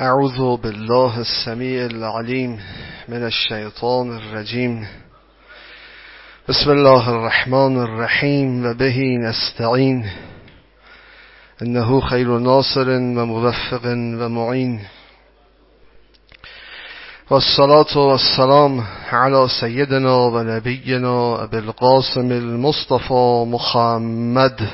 أعوذ بالله السميع العليم من الشيطان الرجيم. بسم الله الرحمن الرحيم وبه نستعين. إنه خير ناصر وموفق ومعين. والصلاة والسلام على سيدنا ونبينا أبي القاسم المصطفى محمد.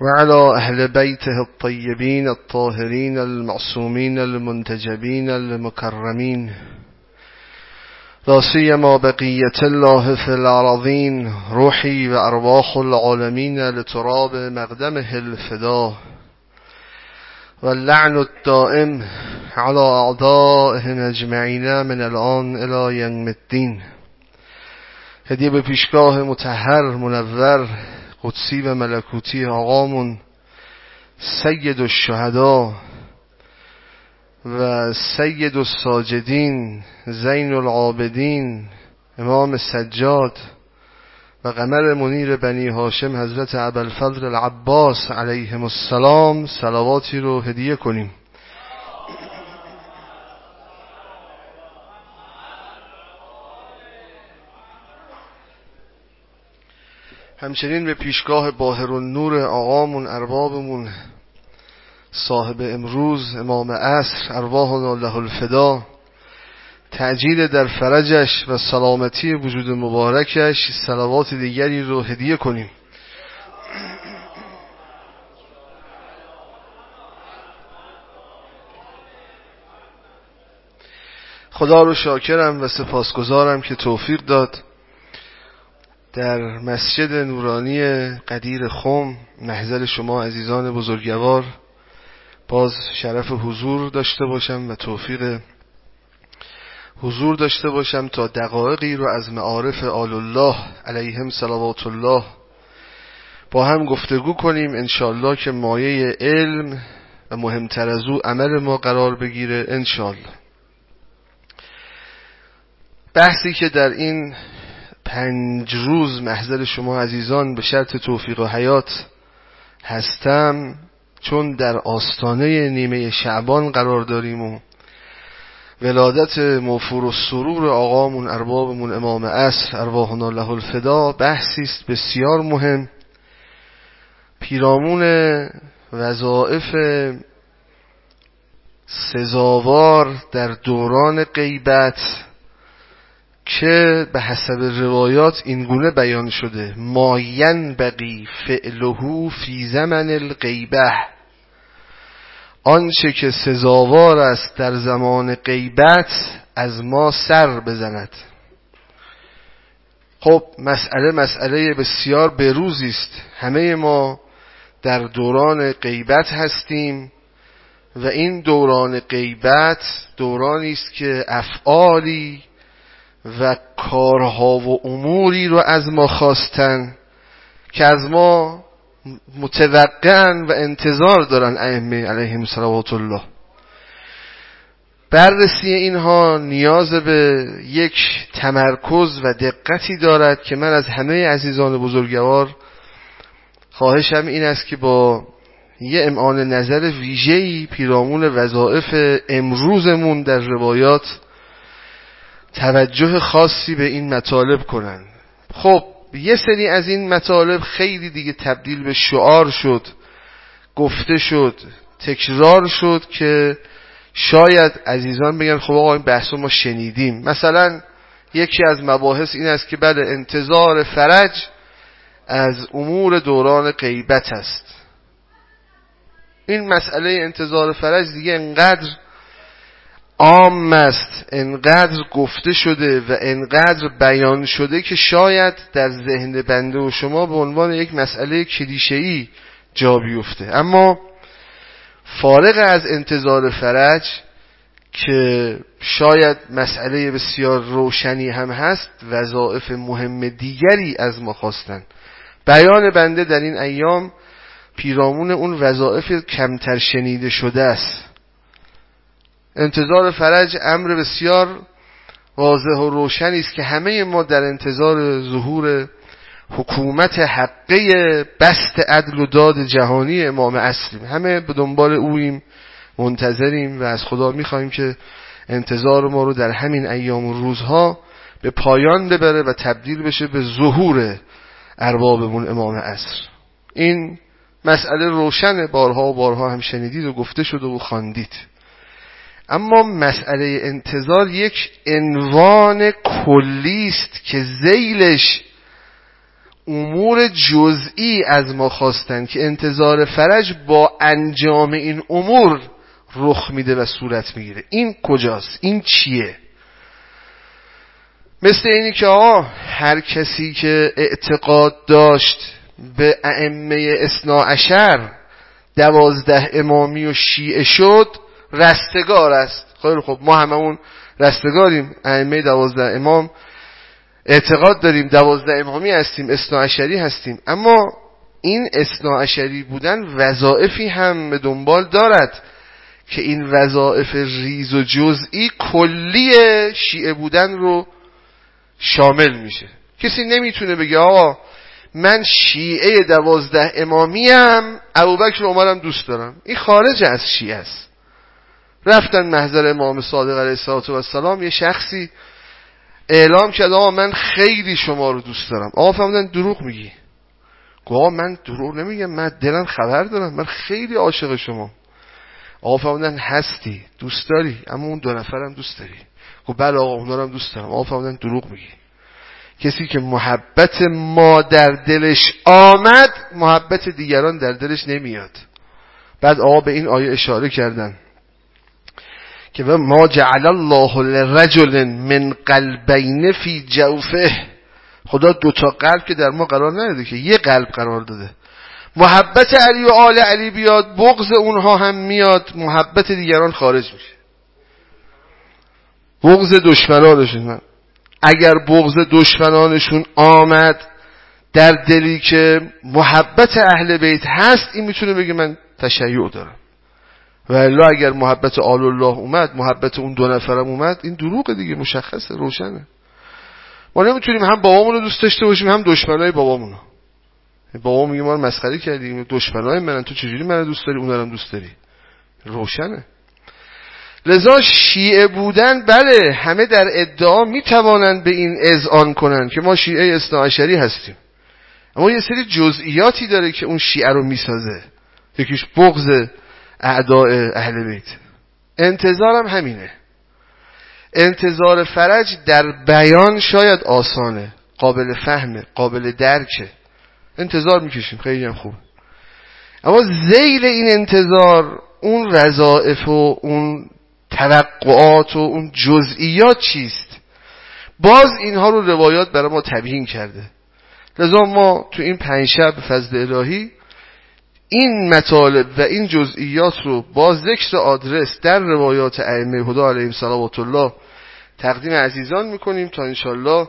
وعلى أهل بيته الطيبين الطاهرين المعصومين المنتجبين المكرمين. لا سيما بقية الله في الأراضين روحي وأرواح العالمين لتراب مقدمه الفداء واللعن الدائم على أعدائهم أجمعين من الآن إلى يوم الدين. هدیه به پیشگاه متحر منور قدسی و ملکوتی آقامون سید الشهدا و سید الساجدین زین العابدین امام سجاد و قمر منیر بنی هاشم حضرت عبالفضل العباس علیهم السلام صلواتی رو هدیه کنیم. همچنین به پیشگاه باهر نور آقامون اربابمون صاحب امروز امام عصر ارواحنا له الفدا تعجیل در فرجش و سلامتی وجود مبارکش صلوات دیگری رو هدیه کنیم. خدا رو شاکرم و سپاسگزارم که توفیق داد. در مسجد نورانی قدیر خم محضر شما عزیزان بزرگوار باز شرف حضور داشته باشم و توفیق حضور داشته باشم تا دقایقی رو از معارف آل الله علیهم صلوات الله با هم گفتگو کنیم. انشالله که مایه علم و مهمتر از او عمل ما قرار بگیره انشالله بحثی که در این پنج روز محضر شما عزیزان به شرط توفیق و حیات هستم چون در آستانه نیمه شعبان قرار داریم و ولادت موفور و سرور آقامون اربابمون امام عصر ارواحنا له الفدا بحثی است بسیار مهم. پیرامون وظائف سزاوار در دوران غیبت که به حسب روایات اینگونه بیان شده. ماین بقی فعلهو فی زمن الغیبه. آنچه که سزاوار است در زمان غیبت از ما سر بزند. خب مسئله مسئله بسیار بروزی است. همه ما در دوران غیبت هستیم و این دوران غیبت دورانی است که افعالی و کارها و اموری رو از ما خواستن که از ما متوقعن و انتظار دارن ائمه علیهم صلوات الله. بررسی اینها نیاز به یک تمرکز و دقتی دارد که من از همه عزیزان بزرگوار خواهشم این است که با یه امعان نظر ویژه‌ای پیرامون وظائف امروزمون در روایات توجه خاصی به این مطالب کنن. خب یه سری از این مطالب خیلی دیگه تبدیل به شعار شد گفته شد تکرار شد که شاید عزیزان بگن خب آقا این بحث ما شنیدیم. مثلا یکی از مباحث این است که بله انتظار فرج از امور دوران غیبت است. این مسئله انتظار فرج دیگه انقدر عام است انقدر گفته شده و انقدر بیان شده که شاید در ذهن بنده و شما به عنوان یک مسئله کلیشه‌ای جا بیفته. اما فارغ از انتظار فرج که شاید مسئله بسیار روشنی هم هست وظائف مهم دیگری از ما خواستن. بیان بنده در این ایام پیرامون اون وظائف کمتر شنیده شده است. انتظار فرج امر بسیار واضح و روشنی است که همه ما در انتظار ظهور حکومت حقه بست عدل و داد جهانی امام اصلیم. همه به دنبال اویم منتظریم و از خدا می‌خوایم که انتظار ما رو در همین ایام و روزها به پایان ببره و تبدیل بشه به ظهور اربابمون امام عصر. این مسئله روشن بارها و بارها هم شنیدید و گفته شد و خواندید. اما مسئله انتظار یک عنوان کلی است که زیلش امور جزئی از ما خواستن که انتظار فرج با انجام این امور رخ میده و صورت می‌گیره. این کجاست؟ این چیه؟ مثل اینی که آقا هر کسی که اعتقاد داشت به ائمه اصناعشر دوازده امامی و شیعه شد رستگار است. خیلی خب ما همه اون رستگاریم. ائمه دوازده امام اعتقاد داریم دوازده امامی هستیم اصناعشری هستیم. اما این اصناعشری بودن وظائفی هم به دنبال دارد که این وظائف ریز و جزئی کلی شیعه بودن رو شامل میشه. کسی نمی‌تونه بگه آقا من شیعه دوازده امامیم ابوبکر عمرم دوست دارم. این خارج از شیعه است. رفتن محضر امام صادق علیه السلام یه شخصی اعلام کرد آقا من خیلی شما رو دوست دارم. آقا فهمدن دروغ میگی. آقا من دروغ نمیگم من دلم خبر دارم. من خیلی عاشق شما. آقا فهمدن هستی دوست داری اما اون دو نفرم دوست داری. خب بله آقا اونا هم دوست دارم. آقا فهمدن دروغ میگی. کسی که محبت ما در دلش آمد محبت دیگران در دلش نمیاد. بعد آقا به این آیه اشاره کردن. که ما جعل الله لرجل من قلبین فی جوفه. خدا دوتا قلب که در ما قرار نداده که یه قلب قرار داده. محبت علی و آل علی بیاد بغض اونها هم میاد محبت دیگران خارج میشه. بغض دشمنانشون. اگر بغض دشمنانشون آمد در دلی که محبت اهل بیت هست این می‌تونه بگه من تشیع دارم. و الا اگر محبت آل الله اومد محبت اون دو نفرم اومد این دروغ دیگه مشخصه روشنه. ما نمی‌تونیم هم بابامونو دوست داشته باشیم هم دشمنای بابامونو. بابا میگه ما مسخره کردیم دشمنای منن تو چجوری منو دوست داری اونم دوست داری؟ روشنه. لذا شیعه بودن بله همه در ادعا می‌توانند به این اذعان کنند که ما شیعه اصناعشری هستیم. اما یه سری جزئیاتی داره که اون شیعه رو می‌سازه. یکیش بغض اعداء اهل بیت. انتظارم همینه. انتظار فرج در بیان شاید آسانه قابل فهمه قابل درکه. انتظار می‌کشیم خیلی هم خوب. اما زیل این انتظار اون رضائف و اون توقعات و اون جزئیات چیست؟ باز اینها رو روایات برای ما تبیین کرده. لذا ما تو این پنج شب فضل الهی این مطالب و این جزئیات رو با ذکر آدرس در روایات ائمه هدا علیهم صلوات الله تقدیم عزیزان می‌کنیم تا انشالله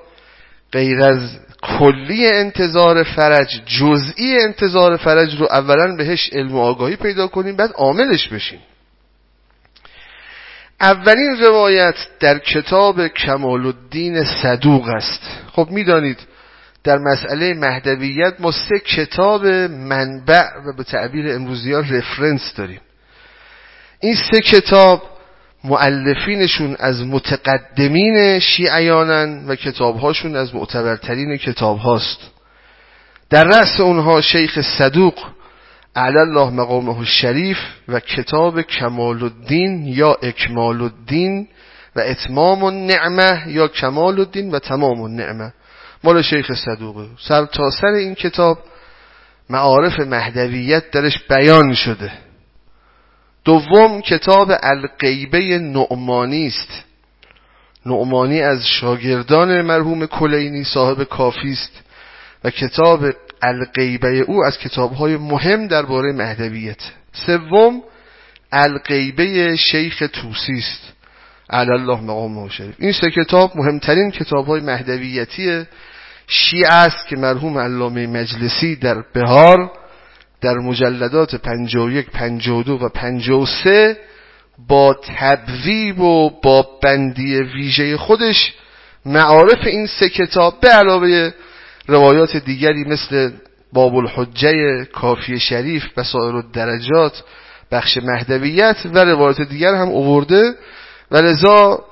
غیر از کلی انتظار فرج جزئی انتظار فرج رو اولا بهش علم و آگاهی پیدا کنیم بعد عاملش بشیم. اولین روایت در کتاب کمال الدین صدوق است. خب می‌دانید در مسئله مهدویت ما سه کتاب منبع و به تعبیر امروزی ها رفرنس داریم. این سه کتاب معلفینشون از متقدمین شیعیانن و کتابهاشون از معتبرترین کتاب هاست در رأس اونها شیخ صدوق علی الله مقامه الشریف و کتاب کمال الدین یا اکمال الدین و اتمام النعمه یا کمال الدین و تمام النعمه. مال شیخ صدوقه سر تا سر این کتاب معارف مهدویت درش بیان شده. دوم کتاب القیبه نعمانی است. نعمانی از شاگردان مرحوم کلینی صاحب کافی است و کتاب القیبه او از کتابهای مهم درباره مهدویت. سوم القیبه شیخ توسی است. الله مقامه شریف. این سه کتاب مهمترین کتاب های مهدویتی شیعه است که مرحوم علامه مجلسی در بهار در مجلدات 51 52 و 53 با تبویب و با بندی ویژه خودش معارف این سه کتاب به علاوه روایات دیگری مثل باب الحجه کافی شریف بسائر الدرجات بخش مهدویت و روایات دیگر هم اوورده و لذا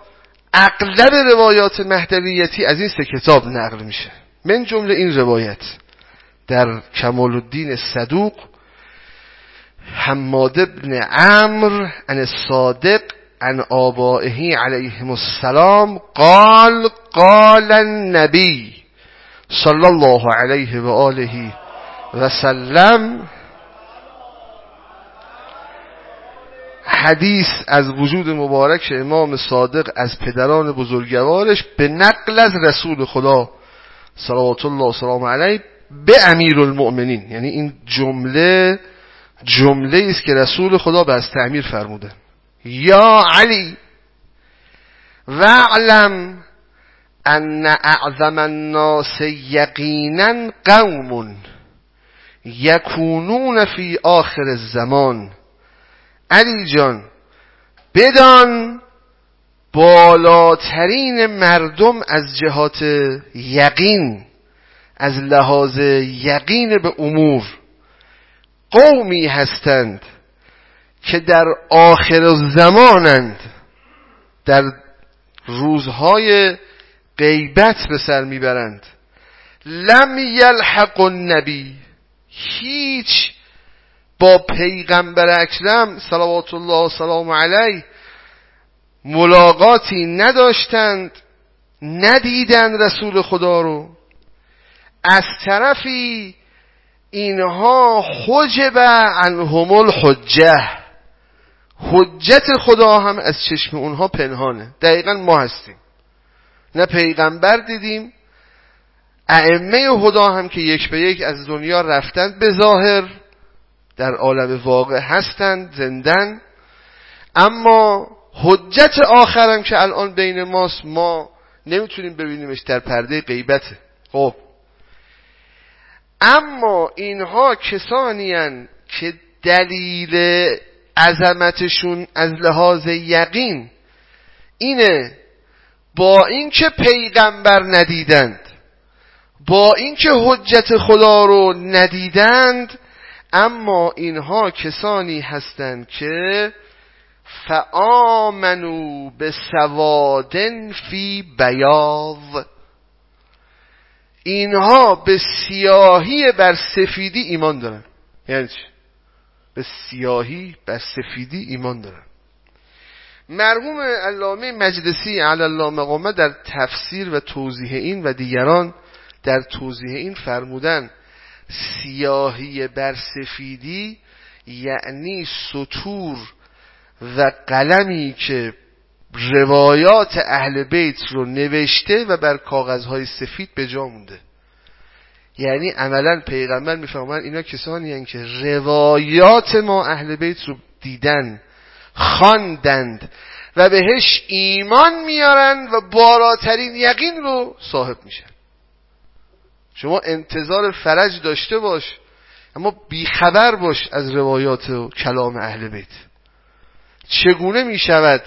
اغلب روایات مهدویتی از این سه کتاب نقل میشه. من جمله این روایت در کمال الدین صدوق حماد ابن عمر عن الصادق عن آبائه علیهم السلام قال قال النبی صلی الله علیه و آله و سلم حدیث از وجود مبارک امام صادق از پدران بزرگوارش به نقل از رسول خدا صلوات الله و سلام علیه به امیر المؤمنین یعنی این جمله جمله است که رسول خدا به از تعمیر فرموده. یا علی وعلم ان اعظم الناس یقینا قوم یکونون فی آخر الزمان. علی جان بدان بالاترین مردم از جهات یقین از لحاظ یقین به امور قومی هستند که در آخر زمانند در روزهای غیبت به سر می‌برند. لم یلحق النبی هیچ با پیغمبر اکرم صلوات الله و سلام علیه ملاقاتی نداشتند ندیدند رسول خدا رو. از طرفی اینها حجب عنهم الحجه حجت خدا هم از چشم اونها پنهانه. دقیقا ما هستیم. نه پیغمبر دیدیم ائمه خدا هم که یک به یک از دنیا رفتند به ظاهر در عالم واقع هستند زندن. اما حجت آخرم که الان بین ماست ما نمی‌تونیم ببینیمش در پرده غیبته خب. اما اینها کسانی که دلیل عظمتشون از لحاظ یقین اینه با اینکه پیغمبر ندیدند با اینکه حجت خدا رو ندیدند اما اینها کسانی هستند که فآمنو به سوادن فی بیاض. اینها به سیاهی بر سفیدی ایمان دارن. یعنی چی؟ به سیاهی بر سفیدی ایمان دارن. مرحوم علامه مجلسی علی الله مقامه در تفسیر و توضیح این و دیگران در توضیح این فرمودن سیاهی بر سفیدی یعنی سطور و قلمی که روایات اهل بیت رو نوشته و بر کاغذهای سفید به جا مونده. یعنی عملا پیغمبر می‌فهمن اینا کسانی هستند که روایات ما اهل بیت رو دیدن خواندند و بهش ایمان میارن و بالاترین یقین رو صاحب میشن. شما انتظار فرج داشته باش اما بیخبر باش از روایات و کلام اهل بیت. چگونه می‌شود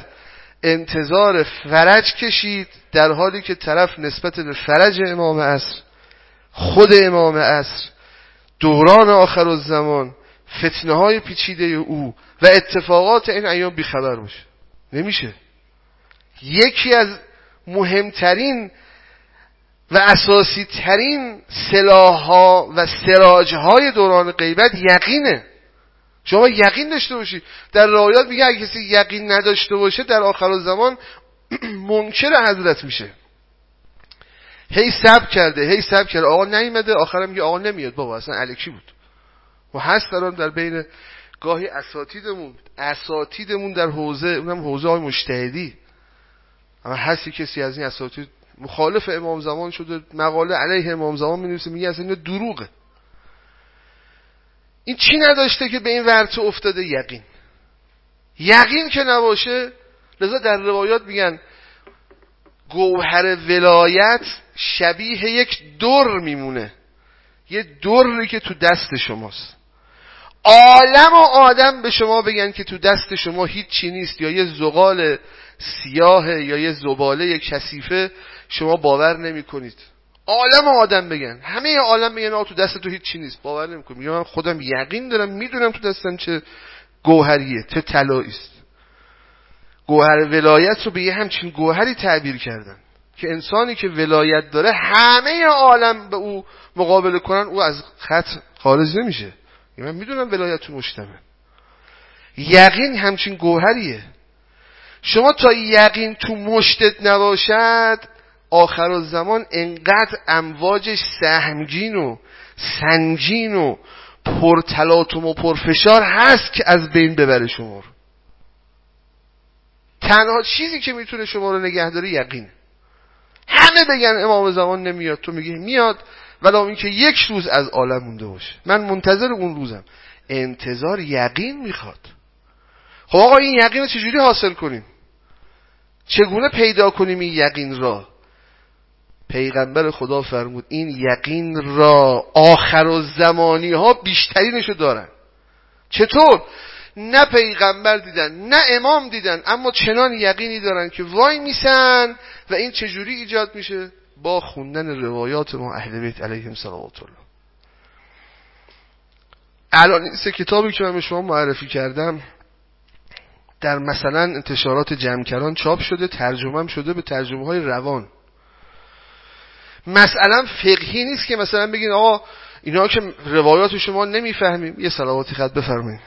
انتظار فرج کشید در حالی که طرف نسبت به فرج امام عصر خود امام عصر دوران آخر الزمان فتنه های پیچیده او و اتفاقات این ایام بیخبر باشه. نمیشه. یکی از مهمترین و اساسی ترین سلاح ها و سراج های دوران غیبت یقینه. شما یقین داشته باشید در روایات میگه اگه کسی یقین نداشته باشه در آخر زمان منکر حضرت میشه. هی سب کرده هی سب کرده. آقا نیومده آخرم میگه آقا نمیاد. بابا اصلا الکی بود. و هست دارم در بین گاهی اساتیدمون اساتیدمون در حوزه اونم حوزه های مشتهدی اما هستی کسی از این اساتید مخالف امام زمان شده مقاله علیه امام زمان می نویسه میگه اصلا این دروغه. این چی نداشته که به این ورطه افتاده یقین؟ یقین که نباشه لذا در روایات میگن گوهر ولایت شبیه یک دور میمونه. یه دوری که تو دست شماست. عالم و آدم به شما بگن که تو دست شما هیچ چی نیست یا یه زغال سیاه یا یه زباله کثیفه شما باور نمی کنید عالم آدم بگن. همه عالم بگن آ تو دست تو هیچ چی نیست. باور نمی‌کنم. میگم من خودم یقین دارم می‌دونم تو دستم چه گوهریه چه طلایی است. گوهر ولایت رو به یه همچین گوهری تعبیر کردن که انسانی که ولایت داره همه عالم به او مقابله کنن او از خط خارج نمیشه. من می‌دونم ولایت تو مشتمه یقین همچین گوهریه. شما تا یقین تو مشتت نباشد آخر زمان انقدر امواجش سهمگین و سنگین و پرتلاتم و پرفشار هست که از بین ببره شما رو. تنها چیزی که می‌تونه شما رو نگه داره یقینه. همه بگن امام زمان نمیاد تو میگی میاد ولی اینکه یک روز از عالم مونده باشه. من منتظر اون روزم. انتظار یقین می‌خواد. خب آقا این یقین رو چجوری حاصل کنیم؟ چگونه پیدا کنیم این یقین را؟ پیغمبر خدا فرمود این یقین را آخر و زمانی ها بیشترینشو دارن. چطور؟ نه پیغمبر دیدن نه امام دیدن اما چنان یقینی دارن که وای میسن و این چجوری ایجاد میشه؟ با خوندن روایات ما اهل بیت علیهم صلوات الله. الان این سه کتابی که من به شما معرفی کردم در مثلا انتشارات جمکران چاپ شده ترجمه شده به ترجمه های روان. مسئله فقهی نیست که مثلا بگین آقا اینا که روایات شما نمی‌فهمیم. یه صلواتی خط بفرمایید.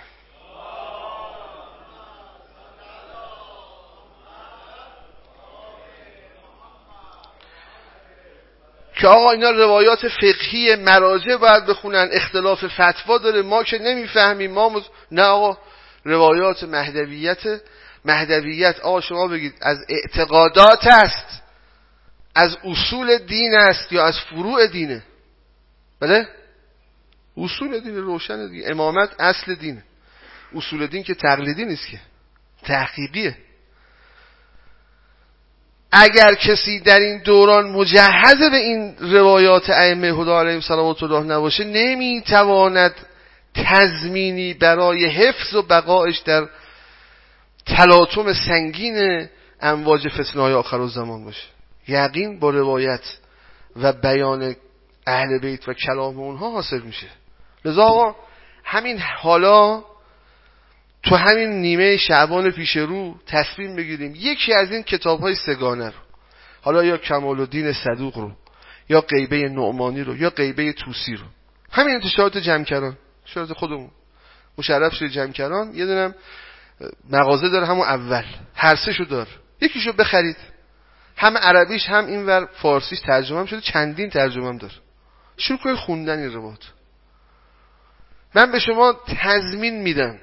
که آقا اینا روایات فقهی مراجع باید بخونن اختلاف فتوا داره ما که نمی‌فهمیم ما مز... نه آقا روایات مهدویت مهدویت آقا شما بگید از اعتقادات است. از اصول دین است یا از فروع دینه؟ بله؟ اصول دین روشن دیگه. امامت اصل دینه. اصول دین که تقلیدی نیست که. تحقیقیه. اگر کسی در این دوران مجهز به این روایات ائمه علیهم صلوات الله نباشه نمی‌تواند تضمینی برای حفظ و بقایش در تلاطم سنگین امواج فتنهای آخر زمان باشه. یقین با روایت و بیان اهل بیت و کلام اونها حاصل میشه. لذا آقا همین حالا تو همین نیمه شعبان پیش رو تصمیم بگیریم یکی از این کتاب های سگانه رو حالا یا کمال الدین صدوق رو یا قیبه نعمانی رو یا قیبه توسی رو. همین انتشارات جمع انتشارات خودمون. مشرف شده جمع یه دونم مغازه داره همون اول هر سه شو دار. یکیشو بخرید. هم عربیش هم اینور فارسیش ترجمه شده. چندین ترجمه هم داره. شروع کنید خوندن این روات من به شما تضمین میدم.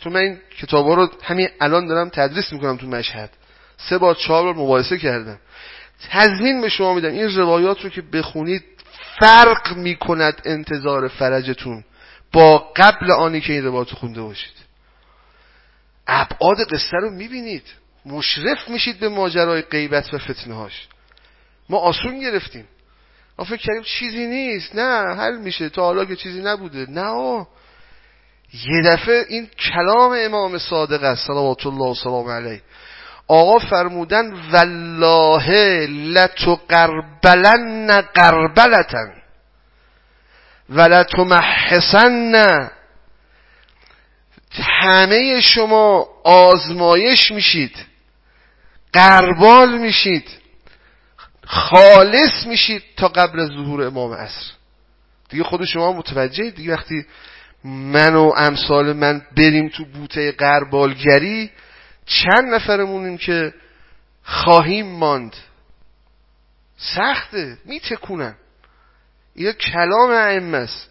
تو من این کتاب رو همین الان دارم تدریس می‌کنم تو مشهد. سه بار چهار بار مباحثه کردم. تضمین به شما میدم. این روایات رو که بخونید فرق می‌کند انتظار فرجتون با قبل آنی که این روایات خونده باشید. ابعاد قصه رو می‌بینید. مشرف میشید به ماجرای غیبت و فتنه هاش ما آسون گرفتیم. ما فکر کردیم چیزی نیست. نه حل میشه. تا حالا که چیزی نبوده. نه آه. یه دفعه این کلام امام صادق است. صلوات الله و سلام علیه. آقا فرمودن والله لتقربلن قربلتن. ولتمحسن همه شما آزمایش میشید. قربال میشید. خالص میشید تا قبل از ظهور امام عصر. دیگه خود شما متوجه دیگه وقتی من و امثال من بریم تو بوته قربالگری چند نفرمونیم که خواهیم ماند. سخته. میتکونن. یه کلام ائمه است.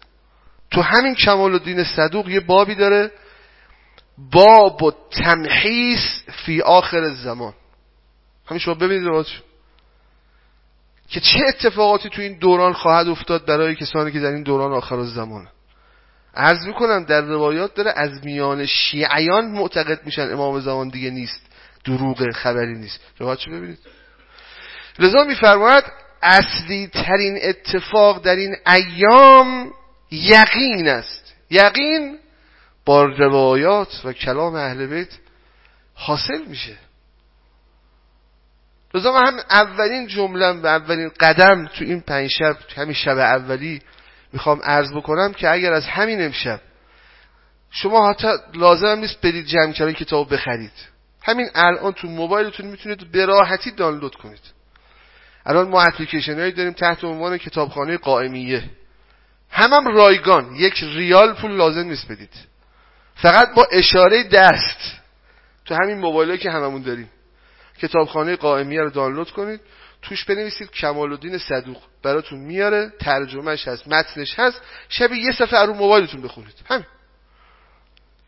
تو همین کمال الدین صدوق یه بابی داره. باب و تمحیص فی آخر زمان همین شما ببینید رواتشو که چه اتفاقاتی تو این دوران خواهد افتاد برای کسانی که در این دوران آخر زمان عرض می‌کنم در روایات داره از میان شیعیان معتقد میشن امام زمان دیگه نیست دروغ خبری نیست. روایتشو ببینید؟ لذا میفرماید اصلی ترین اتفاق در این ایام یقین است. یقین با روایات و کلام اهل بیت حاصل میشه. لذا من هم اولین جمله و اولین قدم تو این پنج شب تو همین شب اولی می‌خوام عرض بکنم که اگر از همین امشب شما حتی لازم نیست برید جمع کردن کتاب بخرید. همین الان تو موبایلتون می‌تونید به راحتی دانلود کنید. الان ما اپلیکیشن هایی داریم تحت عنوان کتابخانه قائمیه. همم رایگان. یک ریال پول لازم نیست بدید. فقط با اشاره دست. تو همین موبایل که هممون داریم. کتابخانه قائمیه رو دانلود کنید. توش بنویسید کمال الدین صدوق. براتون میاره. ترجمهش هست متنش هست. شب یه صفحه رو موبایلتون بخونید. همین.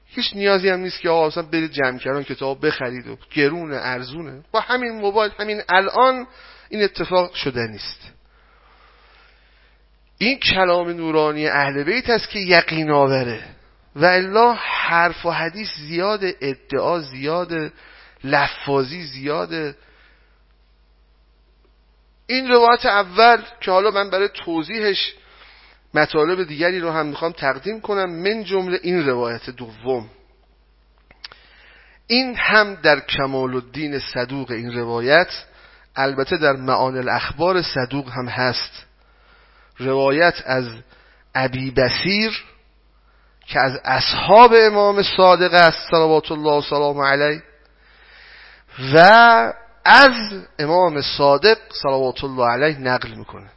هیچ نیازی هم نیست که آقا اصلا برید جمع کردن کتاب بخرید و گرونه ارزونه. با همین موبایل همین الان این اتفاق شده نیست. این کلام نورانی اهل بیت است که یقین آوره. و الا حرف و حدیث زیاد ادعا زیاد لفاظی زیاده. این روایت اول که حالا من برای توضیحش مطالب دیگری رو هم می‌خوام تقدیم کنم من جمله این روایت دوم. این هم در کمال الدین صدوق این روایت البته در معان الاخبار صدوق هم هست. روایت از ابی بسیر که از اصحاب امام صادق است صلوات الله و سلام علیه. و از امام صادق صلوات الله علیه نقل می‌کنه.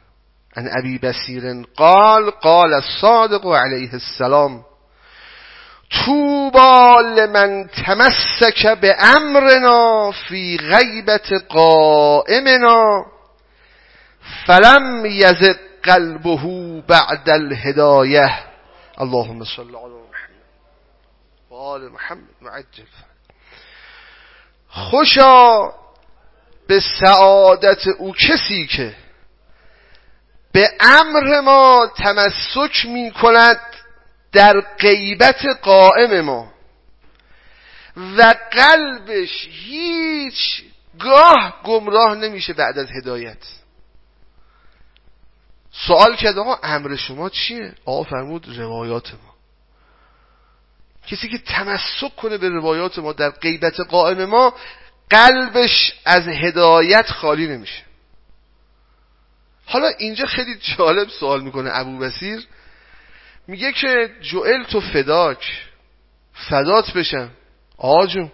ان ابی بسیر قال قال الصادق علیه السلام توبا لمن تمسک به امرنا فی غیبت قائمنا فلم یزق قلبه بعد الهدایه. اللهم صل علی محمد. و محمد معجل خوشا به سعادت او کسی که به امر ما تمسک می کند در غیبت قائم ما و قلبش هیچ گاه گمراه نمیشه بعد از هدایت سوال کرد آقا امر شما چیه؟ آقا فرمود روایات ما کسی که تمسک کنه به روایات ما در غیبت قائم ما قلبش از هدایت خالی نمیشه. حالا اینجا خیلی جالب سوال می‌کنه ابو بسیر میگه که جوئل تو فداک فدات بشم. آجون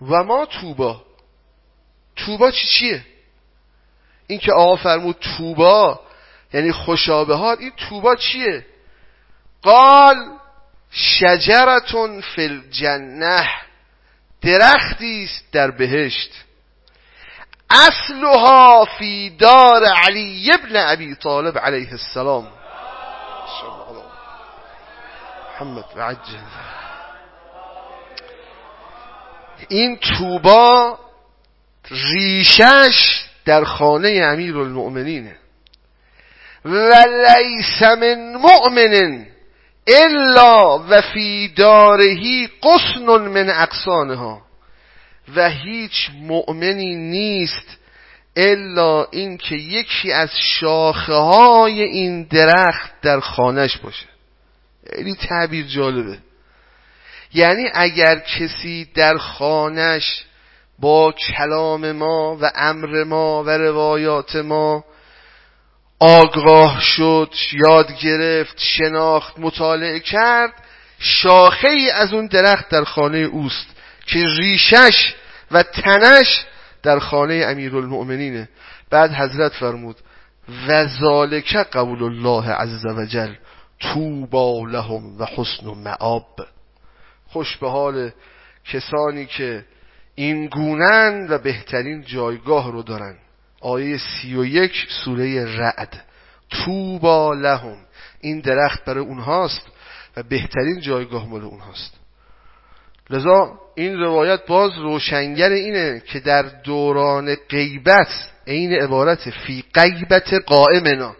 و ما توبا. توبا چی چیه؟ این که آقا فرمود توبا یعنی خوشابه ها این توبا چیه؟ قال شجرتون فی الجنه درختی است در بهشت. اصلها فی دار علی ابن ابی طالب علیه السلام. محمد عجل. این توبا ریشش در خانه امیر المؤمنینه و لیس من مؤمن الا و فی دارهی قسن من اقسانها. و هیچ مؤمنی نیست الا اینکه یکی از شاخه های این درخت در خانش باشه. خیلی تعبیر جالبه. یعنی اگر کسی در خانش با کلام ما و امر ما و روایات ما آگاه شد یاد گرفت شناخت مطالعه کرد. شاخه ای از اون درخت در خانه اوست که ریشش و تنش در خانه امیر المؤمنینه بعد حضرت فرمود و ذالک قول الله عز وجل توبا لهم و حسن و معاب خوش به حال کسانی که این گونن و بهترین جایگاه رو دارن. آیه سی و یک سوره رعد. توبا لهم. این درخت برای اونهاست و بهترین جایگاه مال اونهاست. لذا این روایت باز روشنگر اینه که در دوران غیبت عین عبارت فی غیبت قائمنا.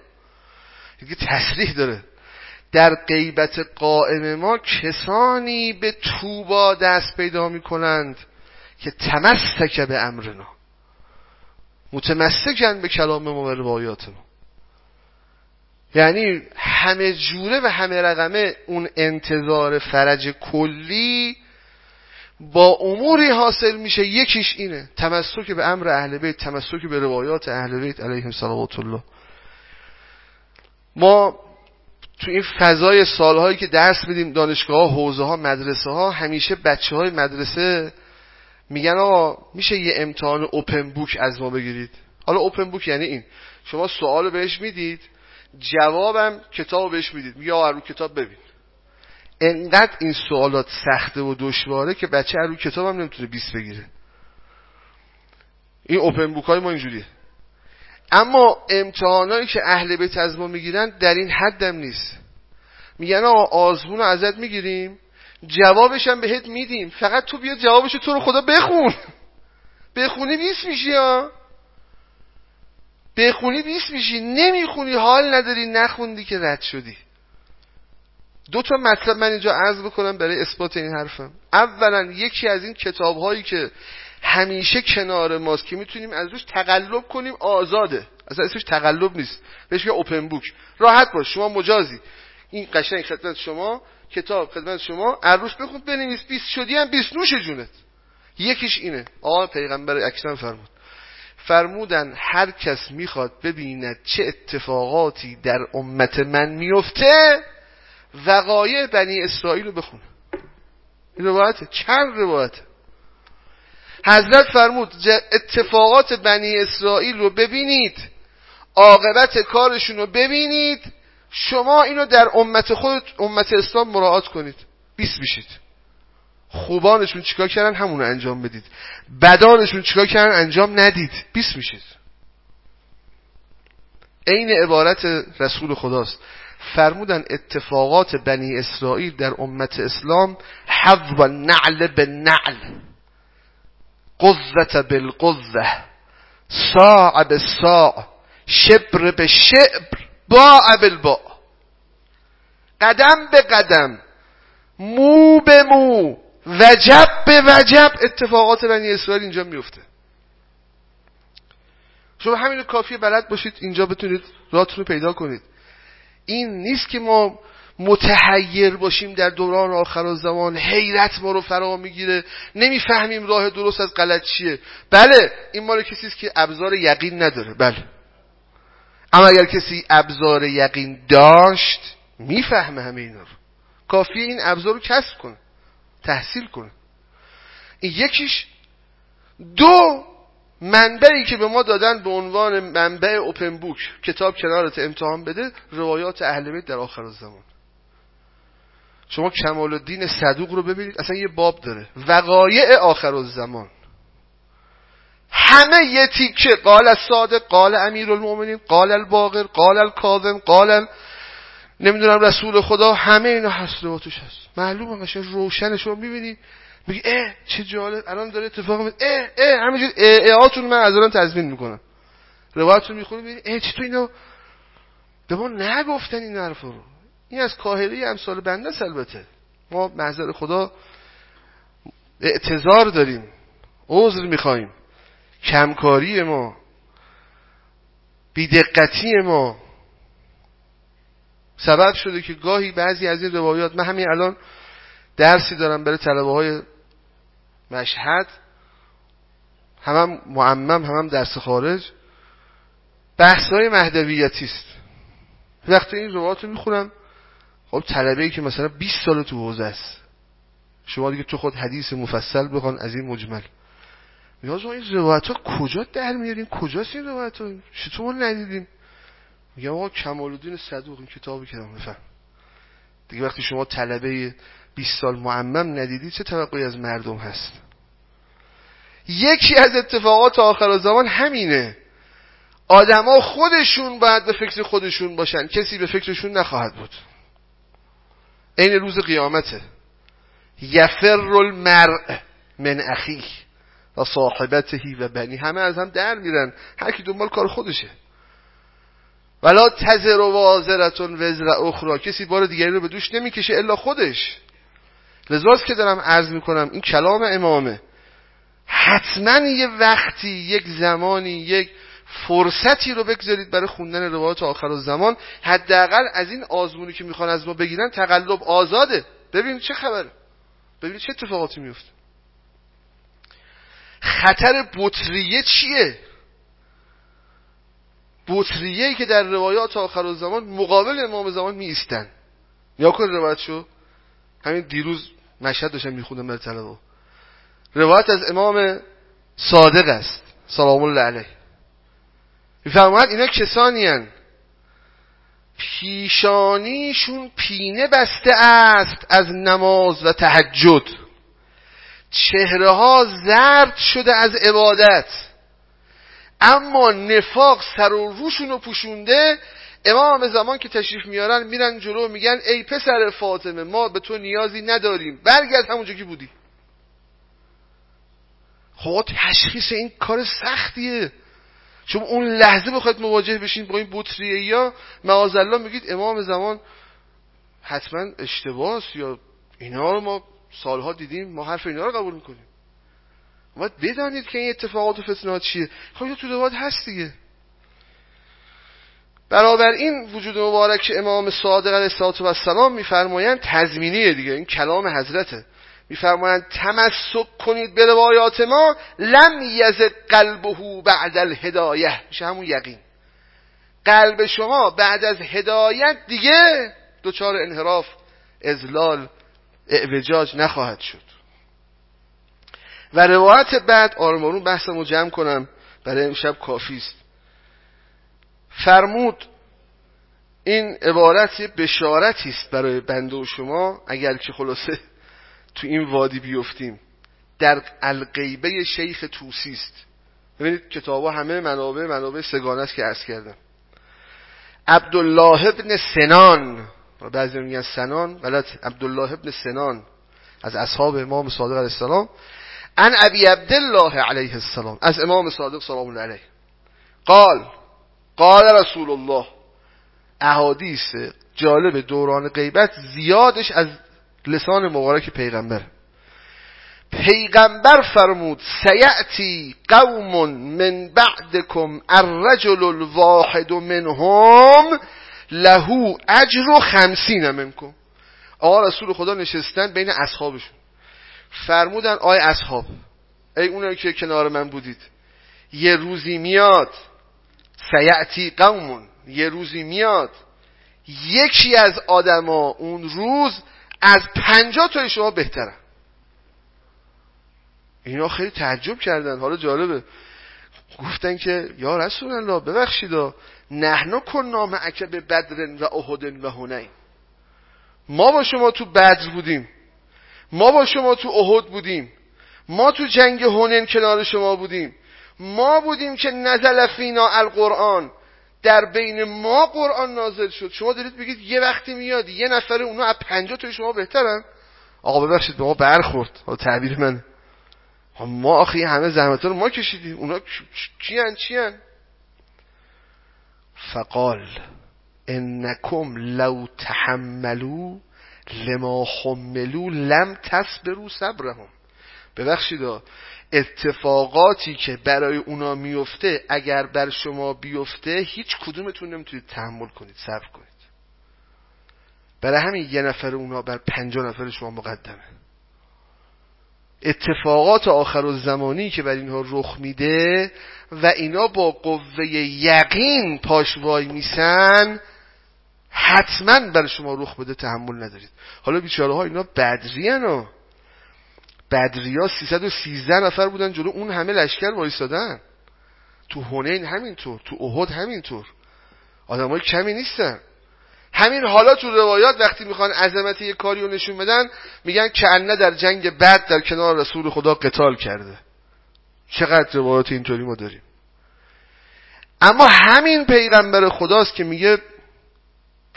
دیگه تصریح داره. در غیبت قائم ما کسانی به توبا دست پیدا می کنند که تمسک به امرنا. متمسکن به کلام ما و روایات ما یعنی همه جوره و همه رقمه اون انتظار فرج کلی با اموری حاصل میشه یکیش اینه. تمسک به امر اهل بیت تمسک به روایات اهل بیت علیهم صلوات الله. ما تو این فضای سالهایی که درس میدیم دانشگاه ها حوزه ها مدرسه ها همیشه بچه های مدرسه میگن آقا میشه یه امتحان اوپن بوک از ما بگیرید؟ حالا اوپن بوک یعنی این. شما سوال بهش می‌دید جوابم کتاب بهش می‌دید. میگه آقا رو کتاب ببین. انقدر این سوالات سخته و دشواره که بچه رو کتاب هم نمی‌تونه 20 بگیره. این اوپن بوک های ما اینجوریه. اما امتحانایی که اهل بیت از ما می‌گیرن در این حدم نیست. میگن آقا آزمون رو ازت می‌گیریم. جوابش هم بهت میدیم. فقط تو بیا جوابش تو رو خدا بخون. بخونی بیس میشی ها بخونی بیس میشی. نمی‌خونی حال نداری نخوندی که رد شدی. دو تا مطلب من اینجا عرض بکنم برای اثبات این حرفم. اولا یکی از این کتاب هایی که همیشه کنار ماست که می‌تونیم از روش تقلب کنیم آزاده. اصلا اسمش تقلب نیست. بهش که اوپن بوک راحت باش شما مجازی. این قشنگ خدمت شما. کتاب خدمت شما عروش بخون بنویس 20 شدی هم 20 نوش جونت. یکیش اینه. آقا پیغمبر اکرم فرمود. فرمودن هر کس می‌خواد ببیند چه اتفاقاتی در امت من میفته وقایع بنی اسرائیل رو بخونه این روایته. چند روایته. حضرت فرمود اتفاقات بنی اسرائیل رو ببینید عاقبت کارشون رو ببینید شما اینو در امت خود امت اسلام مراعات کنید. بیس میشید. خوبانشون چیکار کردن؟ همون انجام بدید. بدانشون چیکار کردن؟ انجام ندید. بیس میشید. عین عبارت رسول خداست. فرمودن اتفاقات بنی اسرائیل در امت اسلام حضب نعل به نعل قذت بالقذه ساع به ساع شبر به شبر با بالبا قدم به قدم. مو به مو. وجب به وجب. اتفاقات بنی اسرائیل اینجا میفته. شما همین کافیه بلد باشید اینجا بتونید راتون رو پیدا کنید. این نیست که ما متحیر باشیم در دوران آخر زمان حیرت ما رو فرا می‌گیره. نمی‌فهمیم راه درست از غلط چیه. بله این مال کسی است که ابزار یقین نداره. بله. اما اگر کسی ابزار یقین داشت می‌فهمه همه اینا رو. کافیه این ابزار رو کسب کنه تحصیل کنه. این یکیش. دو منبعی که به ما دادن به عنوان منبع اوپن بوک کتاب کنارت امتحان بده روایات اهل بیت در آخر زمان. شما کمال الدین صدوق رو ببینید اصلا یه باب داره. وقایع آخر الزمان همه یه تیکه قال صادق قال امیر المؤمنین قال الباقر قال الکاظم قال نمی‌دونم رسول خدا همه اینا هست توش هست. معلومه قشنگ روشن شما می‌بینید میگه اه چه جالب. الان داره اتفاق میفته اه اه همینجوری هاتون من از الان تضمین می‌کنم. روایتتون می‌خونید می‌بینید اه چطور اینو به ما نگفتن این حرف رو. این از کاهلی امثال بنده البته. ما محضر خدا اعتظار داریم. عذر می‌خوایم کمکاری ما بیدقتی ما. سبب شده که گاهی بعضی از این روایات من همین الان درسی دارم برای طلبه های مشهد هم, هم معمم هم, هم درس خارج. بحث های مهدویتی است. وقتی این روایات رو می‌خونم خب طلبه ای که مثلا 20 سال تو حوزه است. شما دیگه تو خود حدیث مفصل بخوان از این مجمل. نیاز این روایت ها کجا در میاریم کجاست این روایت ها چطور ندیدیم میگم آقا کمال الدین صدوق این کتابی که بفهم. دیگه وقتی شما طلبه 20 سال معمم ندیدید چه توقعی از مردم هست؟ یکی از اتفاقات آخر زمان همینه. آدما خودشون باید به فکر خودشون باشن. کسی به فکرشون نخواهد بود. این روز قیامته. یفر المرء من اخیه. و صاحبتهی و بنی همه از هم در میرن. هر کی دنبال کار خودشه. ولا تزر و وازرتون وزر اخرى. کسی بار دیگری رو به دوش نمی‌کشه الا خودش. لذاست که دارم عرض می‌کنم این کلام امامه. حتما یه وقتی یک زمانی یک فرصتی رو بگذارید برای خوندن روایات آخر زمان حداقل از این آزمونی که می‌خوان از ما بگیرن تقلب آزاده. ببینید چه خبره. ببینید چه اتفاقاتی میفته خطر بطریه چیه؟ بطریه که در روایات آخر زمان مقابل امام زمان می ایستن یا کن روایت شو. همین دیروز مشهد داشتم میخوندم در طلبه روایت از امام صادق است. سلام الله علیه. میفرماید اینا کسانی هن. پیشانیشون پینه بسته است از نماز و تهجد. چهره ها زرد شده از عبادت. اما نفاق سر و روشون رو پوشونده امام زمان که تشریف میارن میرن جلو میگن ای پسر فاطمه ما به تو نیازی نداریم. برگرد همونجا که بودی. خب تشخیص این کار سختیه. چون اون لحظه بخواید مواجه بشین با این بطریه یا معاذالله میگید امام زمان حتما اشتباس یا اینا رو ما سالها دیدیم ما حرف اینا رو قبول می‌کنیم. باید بدانید که این اتفاقات و فتنات چیه. خب تو روایت هست دیگه. برابر این وجود مبارک امام صادق علیه السلام میفرمایند تضمینیه دیگه. این کلام حضرته. میفرمایند تمسک کنید به روایات ما لم یزد قلبه بعد الهدایه. میشه همون یقین. قلب شما بعد از هدایت دیگه دچار انحراف ازلال اعوجاج نخواهد شد. و روایت بعد آرمانون بحثمو جمع کنم. برای امشب کافی است. فرمود این عبارت بشارتی است برای بنده و شما اگر که خلاصه تو این وادی بیفتیم. در القیبه شیخ توسی است. ببینید کتابا همه منابع منابع سگانه است که عرض کردم. عبدالله ابن سنان بعضی میگن سنان غلط عبدالله ابن سنان از اصحاب امام صادق علیه السلام. ان ابی عبدالله علیه السلام از امام صادق سلام الله علیه. قال قال رسول الله احادیث جالب دوران غیبت زیادش از لسان مبارک پیغمبر. پیغمبر فرمود سیعتی قوم من بعدکم الرجل الواحد منهم لهو اجر خمسین منکم آقا رسول خدا نشستن بین اصحابشون. فرمودن آی اصحاب ای اونایی که کنار من بودید یه روزی میاد سیعتی قومون یه روزی میاد یکی از آدما اون روز از پنجاه تای شما بهترن. اینا خیلی تعجب کردن. حالا جالبه. گفتن که یا رسول الله ببخشید نحنا کن اکه به بدرن و احدن و هنین ما با شما تو بدر بودیم. ما با شما تو احد بودیم. ما تو جنگ هنن کنار شما بودیم. ما بودیم که نزل فینا القرآن. در بین ما قرآن نازل شد. شما دارید بگید یه وقتی میاد یه نفر اونا از پنجاه توی شما بهترن. آقا ببخشید به ما برخورد. تعبیر من ما آخه همه زحمت رو ما کشیدیم. اونا چیان چیان؟ فقال انکم لو تحملو لما حملو لم تصبرو صبرهم. ببخشید اتفاقاتی که برای اونا میفته اگر بر شما بیفته هیچ کدومتون نمی‌تونید تحمل کنید صبر کنید. برای همین یه نفر اونا بر پنجاه نفر شما مقدمه. اتفاقات آخر و زمانی که بر اینها رخ میده و اینا با قوه یقین پاش وای میسن حتما بر شما رخ بده تحمل ندارید. حالا بیچاره ها اینا بدری ها بدریا 313 نفر بودن جلو اون همه لشکر وایسادن تو هنین همینطور تو احد همینطور. آدمای کمی نیستن. همین حالا تو روایات وقتی می‌خوان عظمت یک کاری رو نشون بدن میگن که انه در جنگ بد در کنار رسول خدا قتال کرده. چقدر روایات اینطوری ما داریم. اما همین پیغمبر خداست که میگه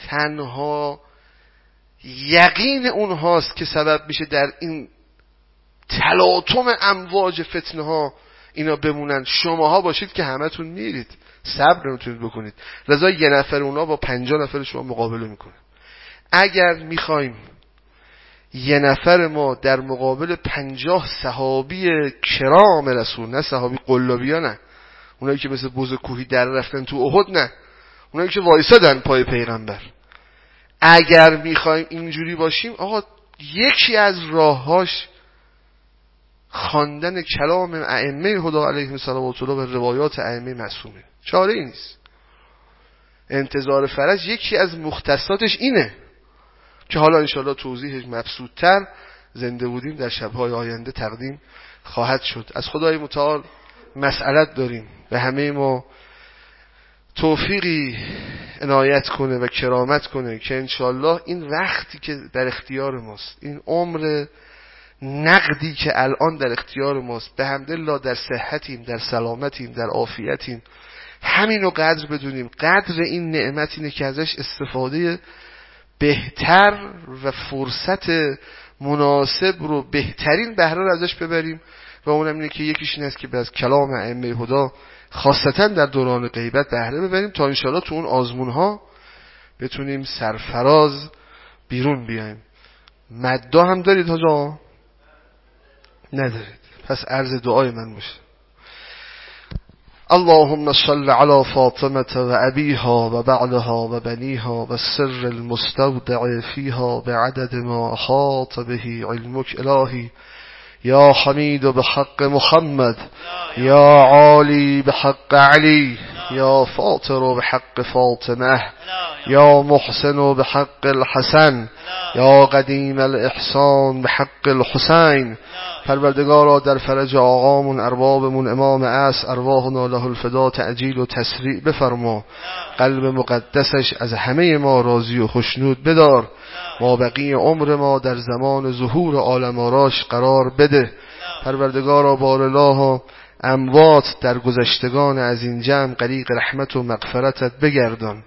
تنها یقین اونهاست که سبب میشه در این تلاطم امواج فتنه ها اینا بمونن. شماها باشید که همتون میرید. صبر نمی‌تونید بکنید. رضا یه نفر اونا با پنجاه نفر شما مقابله می‌کنه. اگر می‌خوایم یه نفر ما در مقابل پنجاه صحابی کرام رسول نه صحابی قلابی نه اونایی که مثل بوز کوهی در رفتن تو احد نه اونایی که وایسادن پای پیغمبر. اگر می‌خوایم اینجوری باشیم آقا یکی از راههاش خواندن کلام ائمه هدا علیهم السلام و به روایات ائمه معصومه. چاره نیست. انتظار فرج یکی از مختصاتش اینه که حالا انشاءالله توضیحش مبسوطتر زنده بودیم در شبهای آینده تقدیم خواهد شد. از خدای متعال مسئلت داریم به همه ما توفیقی عنایت کنه و کرامت کنه که انشالله این وقتی که در اختیار ماست این عمر نقدی که الان در اختیار ماست به همدلله در صحتیم در سلامتیم در عافیتیم همینو قدر بدونیم. قدر این نعمت اینه که ازش استفاده بهتر و فرصت مناسب رو بهترین بهره رو ازش ببریم و اونم اینه که یکیش این است که از کلام ائمه هدا خاصتا در دوران غیبت بهره ببریم تا انشاءالله تو اون آزمون ها بتونیم سرفراز بیرون بیایم. مدا هم دارید ها ندارید. پس عرض دعای من باشه. اللهم صل على فاطمة وأبيها وبعلها وبنيها والسر المستودع فيها بعدد ما أحاط به علمك إلهي. يا حميد بحق محمد. يا عالي بحق علي. يا فاطر بحق فاطمة. يا محسن بحق الحسن يا قديم الإحسان بحق الحسين. پروردگارا در فرج آقامون اربابمون امام اس ارواحنا له الفدا تعجیل و تسریع بفرما. قلب مقدسش از همه ما راضی و خشنود بدار. ما بقیه عمر ما در زمان ظهور عالم آراش قرار بده. پروردگارا بار الله اموات در گذشتگان از این جمع قریق رحمت و مغفرتت بگردان.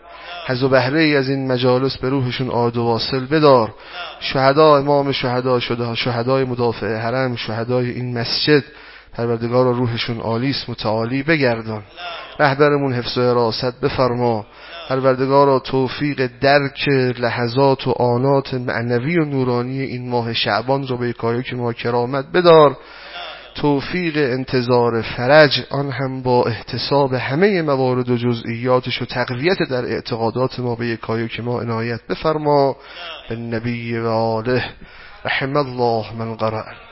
حز و بهره ای از این مجالس به روحشون آد و واصل بدار. شهدا امام شهدا شده شهدای مدافع حرم شهدای این مسجد پروردگار روحشون آلیس متعالی بگردان. رهبرمون حفظ و راست بفرما. پروردگار توفیق درک لحظات و آنات معنوی و نورانی این ماه شعبان رو به که ما کرامت بدار. توفیق انتظار فرج آن هم با احتساب همه موارد و جزئیاتش و تقویت در اعتقادات ما به یکایی که ما عنایت بفرما. به نبی و آله رحم الله من قرأ.